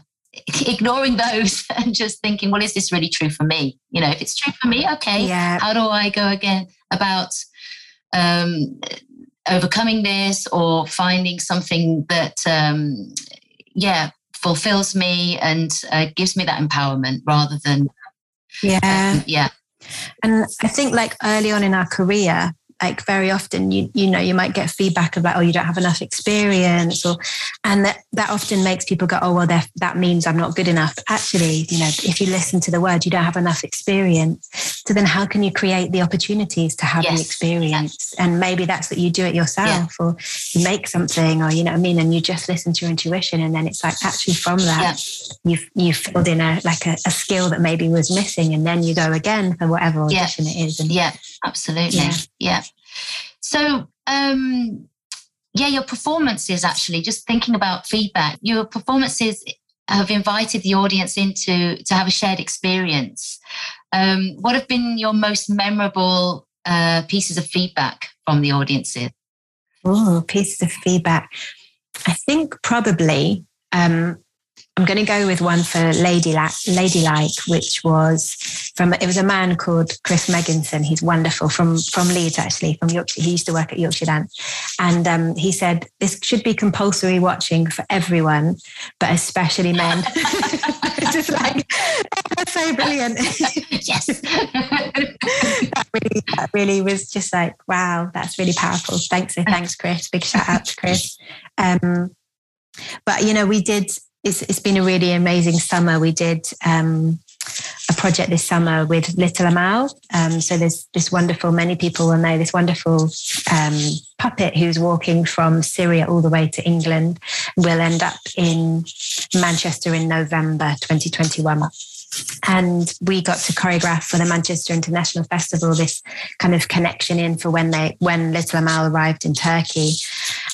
ignoring those and just thinking well is this really true for me you know if it's true for me okay yeah. how do i go again about um, overcoming this or finding something that um, yeah fulfills me and uh, gives me that empowerment rather than yeah. um, yeah. And i think like early on in our career like very often you you know you might get feedback of like oh you don't have enough experience or and that that often makes people go oh well that means i'm not good enough actually you know if you listen to the word you don't have enough experience so then how can you create the opportunities to have yes. the experience and maybe that's that you do it yourself yeah. or you make something or you know what i mean and you just listen to your intuition and then it's like actually from that yeah. you've you've filled in a like a, a, skill that maybe was missing and then you go again for whatever audition yeah. it is and yeah absolutely yeah so, um, yeah, your performances actually, just thinking about feedback, your performances have invited the audience into to have a shared experience. Um, what have been your most memorable uh, pieces of feedback from the audiences? Oh, pieces of feedback. I think probably um, I'm going to go with one for Ladylike, Ladylike, which was from it was a man called Chris Megginson. He's wonderful from from Leeds, actually, from Yorkshire. He used to work at Yorkshire Dance, and um, he said this should be compulsory watching for everyone, but especially men. It's just like that's so brilliant. yes, that really that really was just like wow, that's really powerful. Thanks, so thanks, Chris. Big shout out to Chris. Um, but you know, we did it's, it's been a really amazing summer. We did um, a project this summer with Little Amal. Um, so there's this wonderful, many people will know this wonderful um, puppet who's walking from Syria all the way to England. Will end up in Manchester in November 2021 and we got to choreograph for the Manchester International Festival this kind of connection in for when they when Little Amal arrived in Turkey,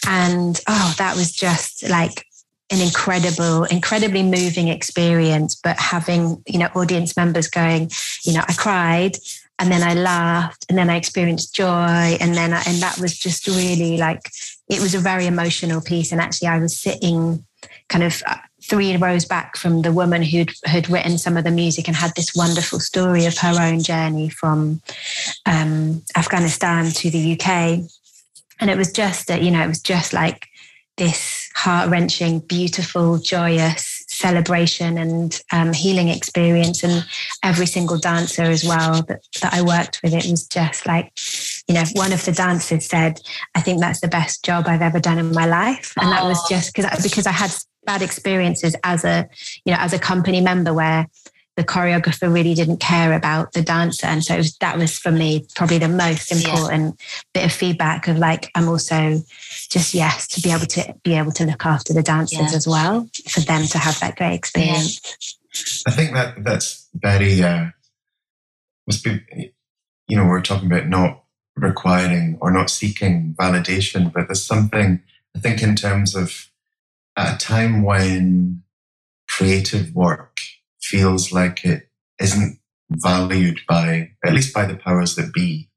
and oh, that was just like an incredible, incredibly moving experience. But having, you know, audience members going, you know, I cried and then I laughed and then I experienced joy. And then, I, and that was just really like, it was a very emotional piece. And actually, I was sitting kind of uh, three rows back from the woman who'd had written some of the music and had this wonderful story of her own journey from um, Afghanistan to the UK. And it was just, that, you know, it was just like this heart wrenching, beautiful, joyous celebration and um, healing experience. And every single dancer as well that, that I worked with, it was just like, you know, one of the dancers said, I think that's the best job I've ever done in my life. And that was just because because I had bad experiences as a, you know, as a company member where the choreographer really didn't care about the dancer. And so was, that was for me probably the most important yeah. bit of feedback of like, I'm also just, yes, to be able to be able to look after the dancers yeah. as well, for them to have that great experience. Yeah. I think that that's very, uh, must be, you know, we're talking about not requiring or not seeking validation, but there's something, I think, in terms of at a time when creative work feels like it isn't valued by, at least by the powers that be.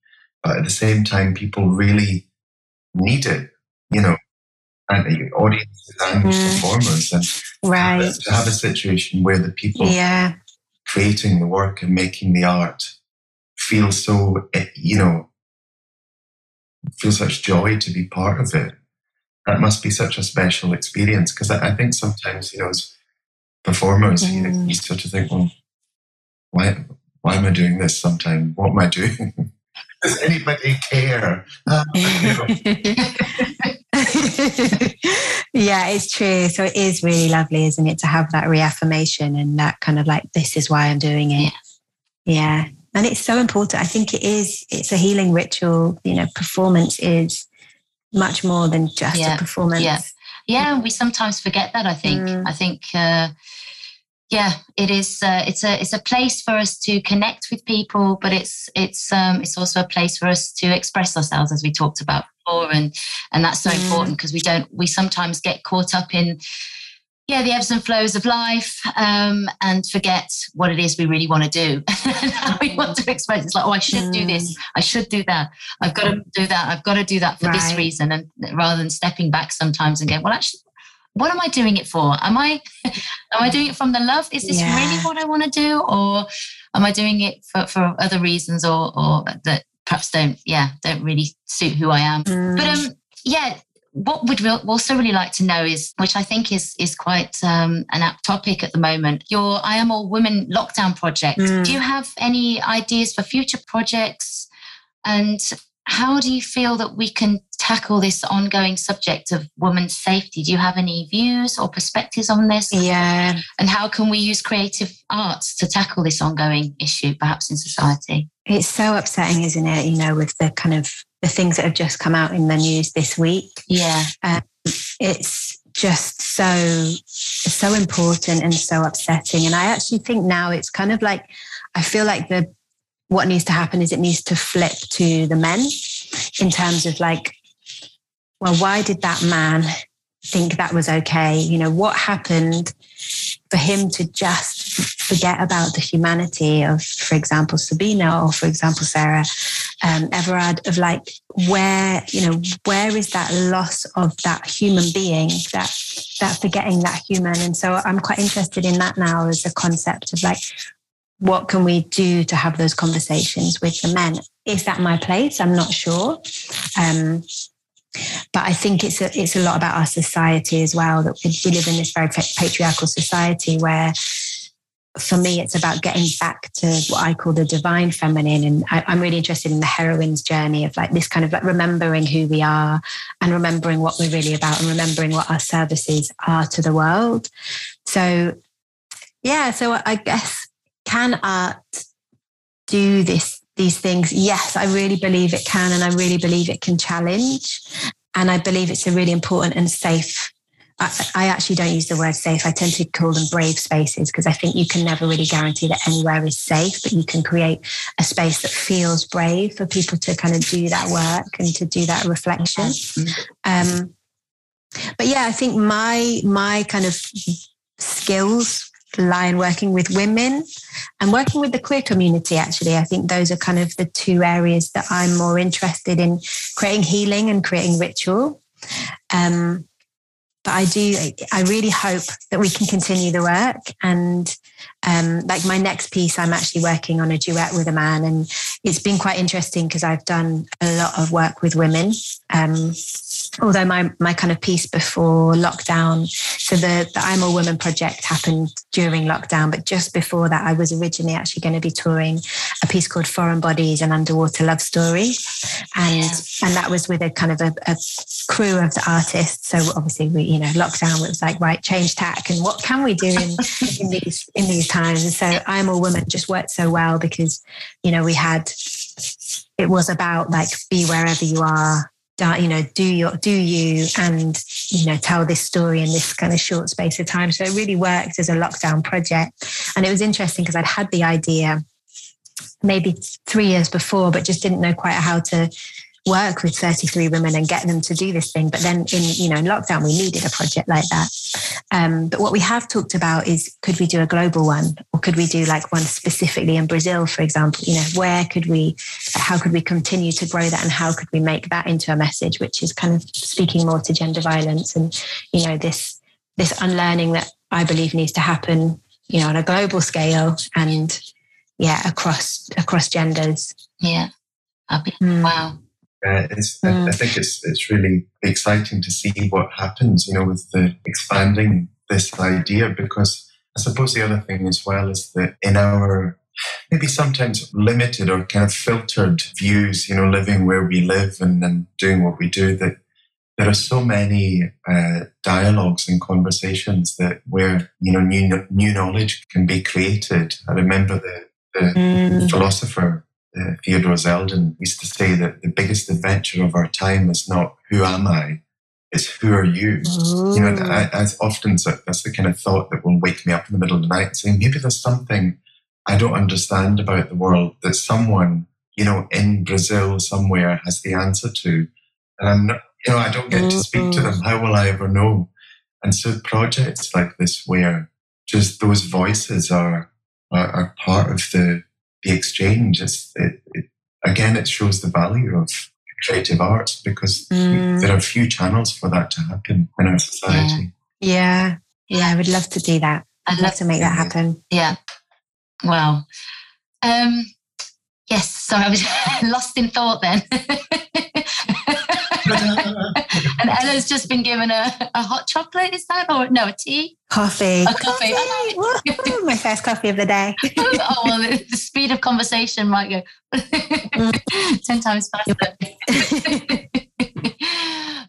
But at the same time, people really need it, you know, and audiences and mm. performers. And right. to have a situation where the people yeah. creating the work and making the art feel so, eh, you know, feel such joy to be part of it. That must be such a special experience because I, I think sometimes, you know, as performers, mm. you, you sort of think, well, why, why am I doing this sometimes? What am I doing? Does anybody care? Uh, yeah, it's true. So it is really lovely, isn't it, to have that reaffirmation and that kind of like, this is why I'm doing it. Yeah. yeah. And it's so important. I think it is, it's a healing ritual. You know, performance is much more than just yeah. a performance. Yeah. Yeah, we sometimes forget that. I think. Mm. I think. Uh, yeah, it is. Uh, it's a it's a place for us to connect with people, but it's it's um, it's also a place for us to express ourselves, as we talked about before, and and that's so mm. important because we don't we sometimes get caught up in yeah, the ebbs and flows of life um, and forget what it is we really want to do. how we want to express. It's like, oh, I should mm. do this. Mm. I should do that. I've got to do that. I've got to do that for right. this reason. And rather than stepping back sometimes and going, well, actually, what am I doing it for? Am I am I doing it from the love? Is this yeah. really what I want to do, or am I doing it for, for other reasons, or or that perhaps don't yeah don't really suit who I am? Mm. But um yeah, what would we also really like to know is, which I think is is quite um, an apt topic at the moment, your I Am All Women lockdown project. Mm. Do you have any ideas for future projects? And how do you feel that we can tackle this ongoing subject of women's safety? Do you have any views or perspectives on this? Yeah. And how can we use creative arts to tackle this ongoing issue, perhaps in society? It's so upsetting, isn't it? You know, with the kind of the things that have just come out in the news this week. Yeah. Um, it's just so so important and so upsetting. And I actually think now it's kind of like I feel like the what needs to happen is it needs to flip to the men in terms of like, well, why did that man think that was okay? You know, what happened for him to just forget about the humanity of, for example, Sabina or, for example, Sarah um, Everard, of like, where, you know, where is that loss of that human being, that that forgetting that human. And so I'm quite interested in that now as a concept of like, what can we do to have those conversations with the men? Is that my place? I'm not sure. Um, but I think it's a, it's a lot about our society as well that we live in this very patriarchal society where for me it's about getting back to what I call the divine feminine and I, I'm really interested in the heroine's journey of like this kind of like remembering who we are and remembering what we're really about and remembering what our services are to the world so yeah so I guess can art do this these things, yes, I really believe it can, and I really believe it can challenge. And I believe it's a really important and safe. I, I actually don't use the word safe. I tend to call them brave spaces because I think you can never really guarantee that anywhere is safe, but you can create a space that feels brave for people to kind of do that work and to do that reflection. Um, but yeah, I think my my kind of skills lie in working with women and working with the queer community actually i think those are kind of the two areas that i'm more interested in creating healing and creating ritual um, but i do i really hope that we can continue the work. And um, like my next piece i'm actually working on a duet with a man. And it's been quite interesting because i've done a lot of work with women. Um, although my my kind of piece before lockdown so the, the i'm a woman project happened during lockdown but just before that i was originally actually going to be touring a piece called foreign bodies an underwater love story and yeah. and that was with a kind of a, a, crew of the artists. So obviously we you know lockdown was like right change tack and what can we do in, in these in these times? And so i'm a woman just worked so well because you know we had it was about like be wherever you are you know do your do you and you know tell this story in this kind of short space of time. So it really worked as a lockdown project. And it was interesting because i'd had the idea maybe three years before but just didn't know quite how to work with 33 women and get them to do this thing. But then in, you know, in lockdown, we needed a project like that. Um, but what we have talked about is could we do a global one or could we do like one specifically in Brazil, for example? You know, where could we, how could we continue to grow that and how could we make that into a message, which is kind of speaking more to gender violence and, you know, this, this unlearning that I believe needs to happen, you know, on a global scale and yeah, across, across genders. Yeah. Mm. Wow. Uh, mm. I, I, mm. think it's it's really exciting to see what happens, you know, with the expanding this idea. Because I suppose the other thing as well is that in our maybe sometimes limited or kind of filtered views, you know, living where we live and, and doing what we do, that there are so many uh, dialogues and conversations that where you know new new knowledge can be created. I remember the, the mm. philosopher uh, Theodore Zeldin used to say that the biggest adventure of our time is not who am I, it's who are you. Ooh. You know, I, I often that's the kind of thought that will wake me up in the middle of the night, saying maybe there's something I don't understand about the world that someone you know in Brazil somewhere has the answer to, and I'm not. You know, I don't get to speak to them. How will I ever know? And so projects like this, where just those voices are are, are part of the the exchange. It's, it, it, again, it shows the value of creative arts because mm. there are few channels for that to happen in our society. Yeah. Yeah, yeah I would love to do that. I'd love to make that happen. Yeah. Well, um, yes. So I was lost in thought then. and Ella's just been given a, a hot chocolate, is that? Or no, a tea? Coffee. A coffee. coffee. My first coffee of the day. oh, well, the, the, speed of conversation might go 10 times faster.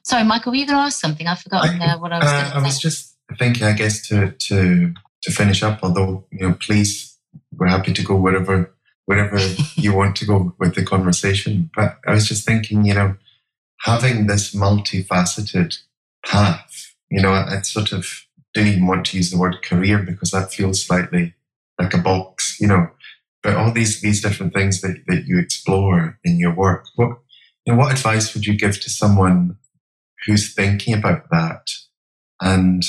Sorry, Michael, were you going to ask something? I've forgotten I, uh, what I was uh, I was just thinking, I guess, to, to, to finish up, although, you know, please, we're happy to go wherever wherever you want to go with the conversation. But I was just thinking, you know, having this multifaceted path, you know, I, I sort of didn't even want to use the word career because that feels slightly like a box, you know. But all these these different things that, that you explore in your work, what you know, what advice would you give to someone who's thinking about that? And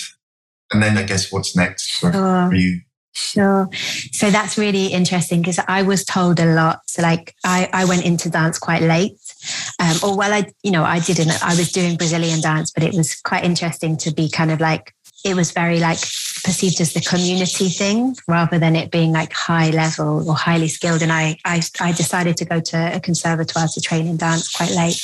and then I guess what's next for, sure. for you? Sure. So that's really interesting because I was told a lot. So like I, I went into dance quite late. Um, or well, I, you know, I didn't, I was doing Brazilian dance, but it was quite interesting to be kind of like it was very like perceived as the community thing rather than it being like high level or highly skilled. And I, I, I decided to go to a conservatoire to train in dance quite late.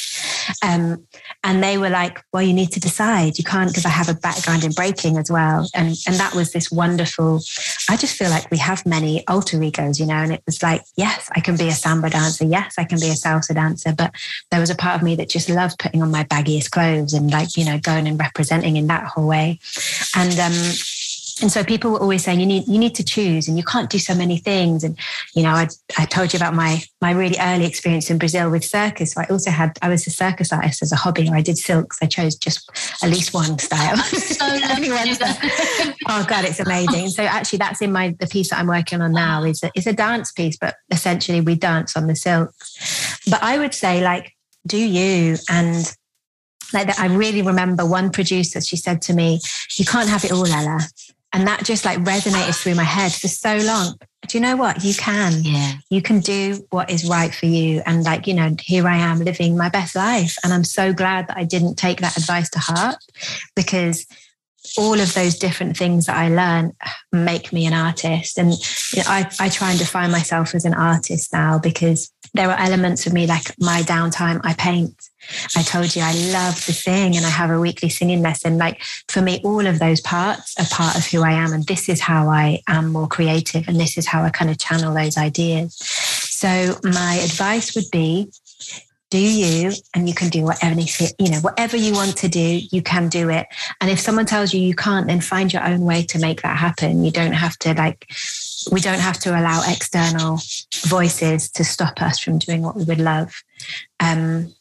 Um, and they were like, well, you need to decide. You can't, because I have a background in breaking as well. And, and that was this wonderful, I just feel like we have many alter egos, you know, and it was like, yes, I can be a samba dancer. Yes, I can be a salsa dancer. But there was a part of me that just loved putting on my baggiest clothes and like, you know, going and representing in that whole way. And, um, and so people were always saying you need you need to choose and you can't do so many things. And you know I, I told you about my my really early experience in Brazil with circus. So I also had I was a circus artist as a hobby. Or I did silks. I chose just at least one style. So only one style. oh god it's amazing. So actually that's in my the piece that I'm working on now is a, is a dance piece but essentially we dance on the silks. But I would say like do you? And like that, I really remember one producer, she said to me, You can't have it all, Ella. And that just like resonated through my head for so long. Do you know what? You can. Yeah. You can do what is right for you. And like, you know, here I am living my best life. And I'm so glad that I didn't take that advice to heart because all of those different things that I learned make me an artist. And you know, I, I try and define myself as an artist now because there are elements of me like my downtime, I paint. I told you I love to sing and I have a weekly singing lesson. Like for me, all of those parts are part of who I am. And this is how I am more creative. And this is how I kind of channel those ideas. So my advice would be do you and you can do whatever you know whatever you want to do you can do it and if someone tells you you can't then find your own way to make that happen you don't have to like we don't have to allow external voices to stop us from doing what we would love um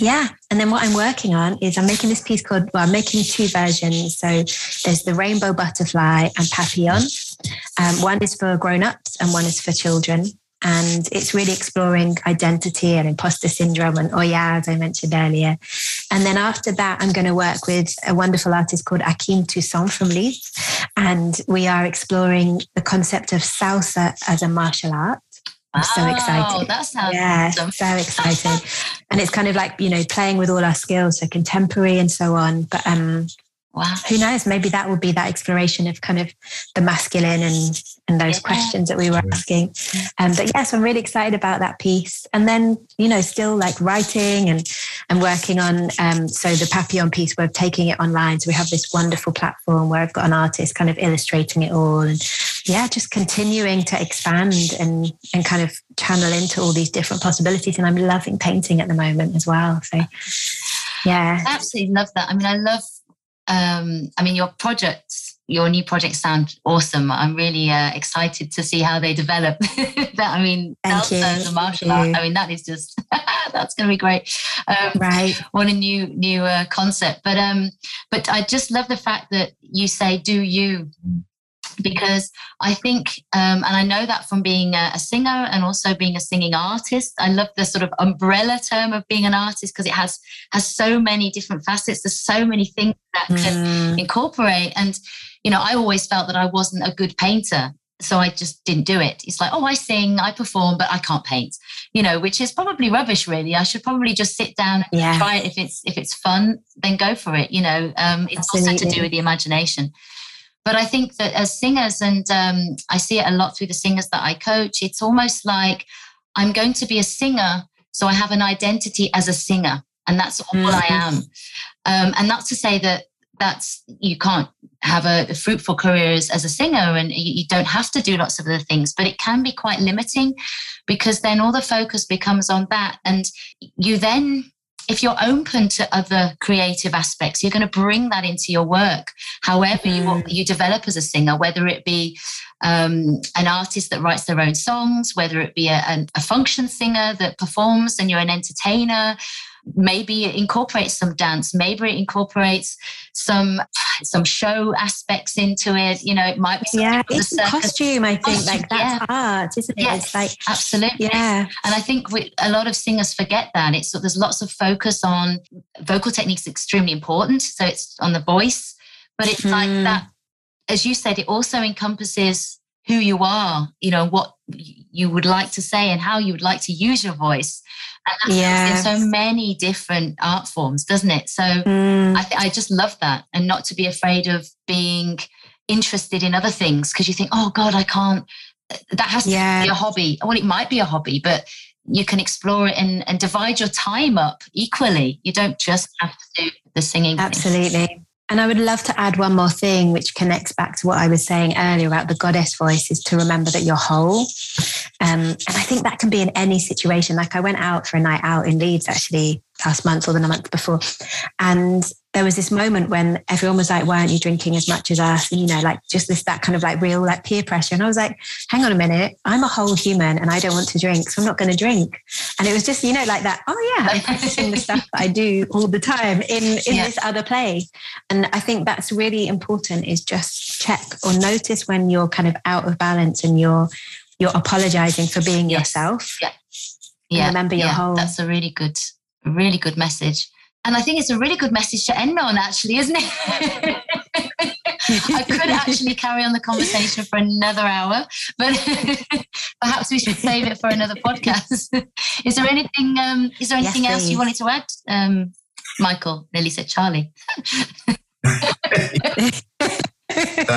yeah and then what i'm working on is i'm making this piece called well i'm making two versions. So there's the rainbow butterfly and papillon. Um, one is for grown-ups and one is for children. And it's really exploring identity and imposter syndrome and oh yeah as i mentioned earlier. And then after that i'm going to work with a wonderful artist called Akeim Toussaint from leeds. And we are exploring the concept of salsa as a martial art I'm so excited. That sounds yeah, awesome. so excited. and it's kind of like, you know, playing with all our skills, so contemporary and so on. But um Wow. Who knows? Maybe that will be that exploration of kind of the masculine and and those yeah. questions that we were asking. Um, but yes, I'm really excited about that piece. And then you know, still like writing and and working on. Um, so the Papillon piece, we're taking it online. So we have this wonderful platform where I've got an artist kind of illustrating it all, and yeah, just continuing to expand and and kind of channel into all these different possibilities. And I'm loving painting at the moment as well. So yeah, absolutely love that. I mean, I love um, I mean, your projects, your new projects sound awesome. I'm really uh, excited to see how they develop. that I mean, Thank the martial art. I mean, that is just that's going to be great. Um, right. What a new new uh, concept. But um, but I just love the fact that you say, "Do you." Because I think, um, and I know that from being a, a, singer and also being a singing artist. I love the sort of umbrella term of being an artist because it has has so many different facets. There's so many things that mm. can incorporate. And you know, I always felt that I wasn't a good painter. So I just didn't do it. It's like, oh, I sing, I perform, but I can't paint. You know, which is probably rubbish. Really, I should probably just sit down and yeah. try it. If it's if it's fun, then go for it. You know, um, it's Absolutely. also to do with the imagination. But I think that as singers, and um, I see it a lot through the singers that I coach, it's almost like I'm going to be a singer. So I have an identity as a singer, and that's all mm-hmm. I am. Um, and not to say that that's you can't have a, a fruitful career as, as, a singer and you, you, don't have to do lots of other things but it can be quite limiting because then all the focus becomes on that and you then if you're open to other creative aspects, you're going to bring that into your work. However, mm. you, you develop as a singer, whether it be um, an artist that writes their own songs, whether it be a, a function singer that performs and you're an entertainer, maybe it incorporates some dance maybe it incorporates some some show aspects into it you know it might be yeah it's costume i think costume, like that's yeah. art isn't it yes, it's like absolutely yeah and i think we, a lot of singers forget that it's so there's lots of focus on vocal techniques extremely important so it's on the voice but it's mm. like hmm. that as you said it also encompasses who you are, you know, what you would like to say and how you would like to use your voice. And yeah. in so many different art forms, doesn't it? So mm. I, th- I just love that. And not to be afraid of being interested in other things because you think, oh God, I can't, that has to yeah. be a hobby. Well, it might be a hobby, but you can explore it and, and divide your time up equally. You don't just have to do the singing. Absolutely. Thing. And I would love to add one more thing, which connects back to what I was saying earlier about the goddess voice, is to remember that you're whole. Um, and I think that can be in any situation. Like I went out for a night out in Leeds actually last month or the month before, and there was this moment when everyone was like, why aren't you drinking as much as us? And, you know, like just this, that kind of like real like peer pressure. And I was like, hang on a minute, I'm a whole human and I don't want to drink. So I'm not going to drink. And it was just, you know, like that, oh yeah, I'm practicing the stuff that I do all the time in, in yeah. this other place. And I think that's really important is just check or notice when you're kind of out of balance and you're, you're apologizing for being yes. yourself. Yeah. Yeah. remember your yeah. whole. That's a really good, really good message. And I think it's a really good message to end on, actually, isn't it? I could actually carry on the conversation for another hour, but perhaps we should save it for another podcast. is there anything? Um, is there anything yes, else you wanted to add, um, Michael? Nearly said Charlie. that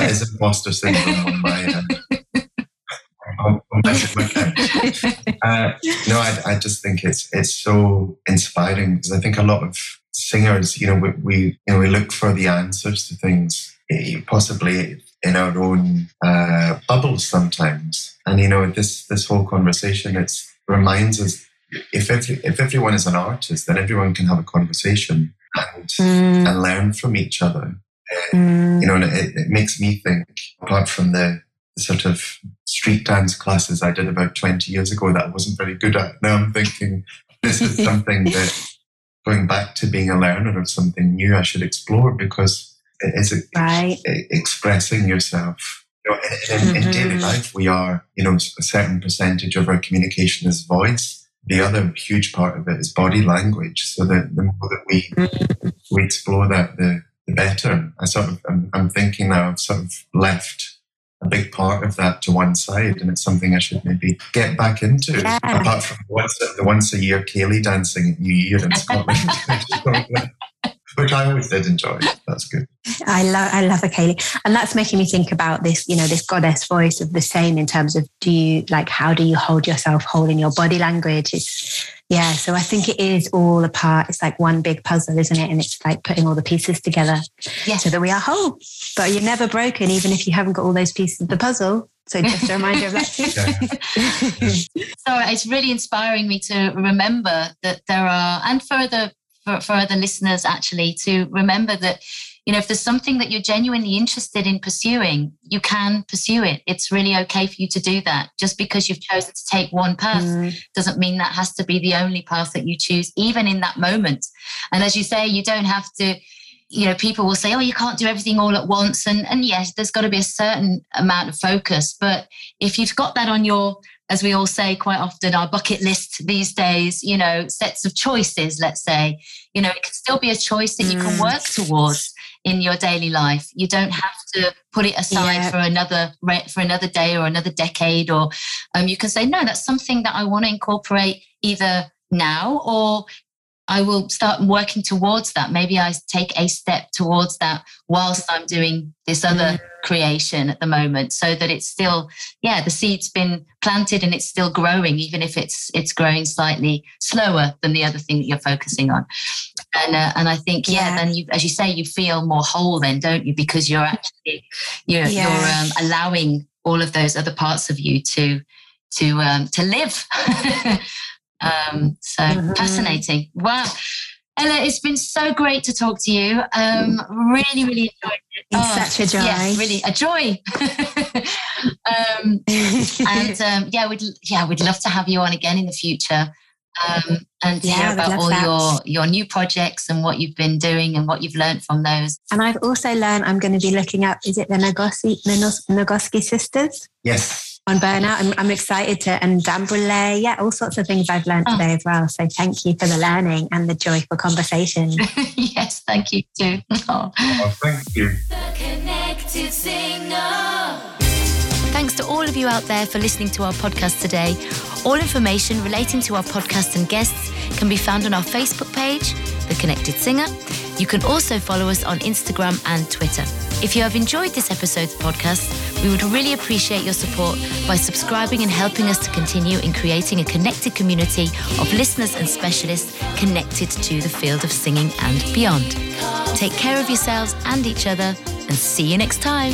is imposter syndrome on my end. On, on my uh, no, I, I just think it's it's so inspiring because I think a lot of singers, you know, we, we you know we look for the answers to things, eh, possibly in our own uh, bubbles sometimes. And you know, this this whole conversation it reminds us if every, if everyone is an artist, then everyone can have a conversation and mm. and learn from each other. Uh, mm. You know, and it, it makes me think. Apart from the sort of street dance classes I did about 20 years ago that I wasn't very good at. Now I'm thinking this is something that going back to being a learner of something new I should explore because it is right. expressing yourself. You know, in, in, mm-hmm. in, daily life, we are, you know, a certain percentage of our communication is voice. The other huge part of it is body language. So that the more that we mm-hmm. we explore that, the, the better. I sort of, I'm, I'm thinking now, I've sort of left a big part of that to one side, and it's something I should maybe get back into. Yeah. Apart from once, the once a year ceilidh dancing at New Year in Scotland, which I always did enjoy. That's good. I love I love a ceilidh, and that's making me think about this. You know, this goddess voice of the same in terms of do you like how do you hold yourself whole in your body language? It's yeah, so I think it is all a part. It's like one big puzzle, isn't it? And it's like putting all the pieces together yes. so that we are whole. But you're never broken, even if you haven't got all those pieces of the puzzle. So just a reminder of that too. so it's really inspiring me to remember that there are, and for the for, for other listeners actually, to remember that you know, if there's something that you're genuinely interested in pursuing, you can pursue it. It's really okay for you to do that. Just because you've chosen to take one path mm. doesn't mean that has to be the only path that you choose, even in that moment. And as you say, you don't have to you know people will say oh you can't do everything all at once and and yes there's got to be a certain amount of focus but if you've got that on your as we all say quite often our bucket list these days you know sets of choices let's say you know it can still be a choice that you can mm. work towards in your daily life. You don't have to put it aside yeah. for another for another day or another decade, or um, you can say, no, that's something that I want to incorporate either now or I will start working towards that. Maybe I take a step towards that whilst I'm doing this other mm. creation at the moment, so that it's still, yeah, the seed's been planted and it's still growing, even if it's it's growing slightly slower than the other thing that you're focusing on. And uh, and I think, yeah, yeah, then you, as you say, you feel more whole, then, don't you? Because you're actually you're, yeah. you're um, allowing all of those other parts of you to to um, to live. Um, so mm-hmm. fascinating. Wow. Ella, it's been so great to talk to you. Um, really, really enjoyed it. It's oh, such a joy. Yeah, really a joy. um, and um, yeah, we'd yeah, we'd love to have you on again in the future. Um, and yeah, hear about all that. your your new projects and what you've been doing and what you've learned from those. And I've also learned I'm going to be looking up. Is it the Nagoski Nagoski sisters? Yes on burnout. I'm, I'm excited to, and Dan yeah, all sorts of things I've learned oh. today as well. So thank you for the learning and the joyful conversation. yes, thank you too. Oh. oh thank you. Thanks to all of you out there for listening to our podcast today. All information relating to our podcast and guests can be found on our Facebook page, The Connected Singer. You can also follow us on Instagram and Twitter. If you have enjoyed this episode's podcast, we would really appreciate your support by subscribing and helping us to continue in creating a connected community of listeners and specialists connected to the field of singing and beyond. Take care of yourselves and each other, and see you next time.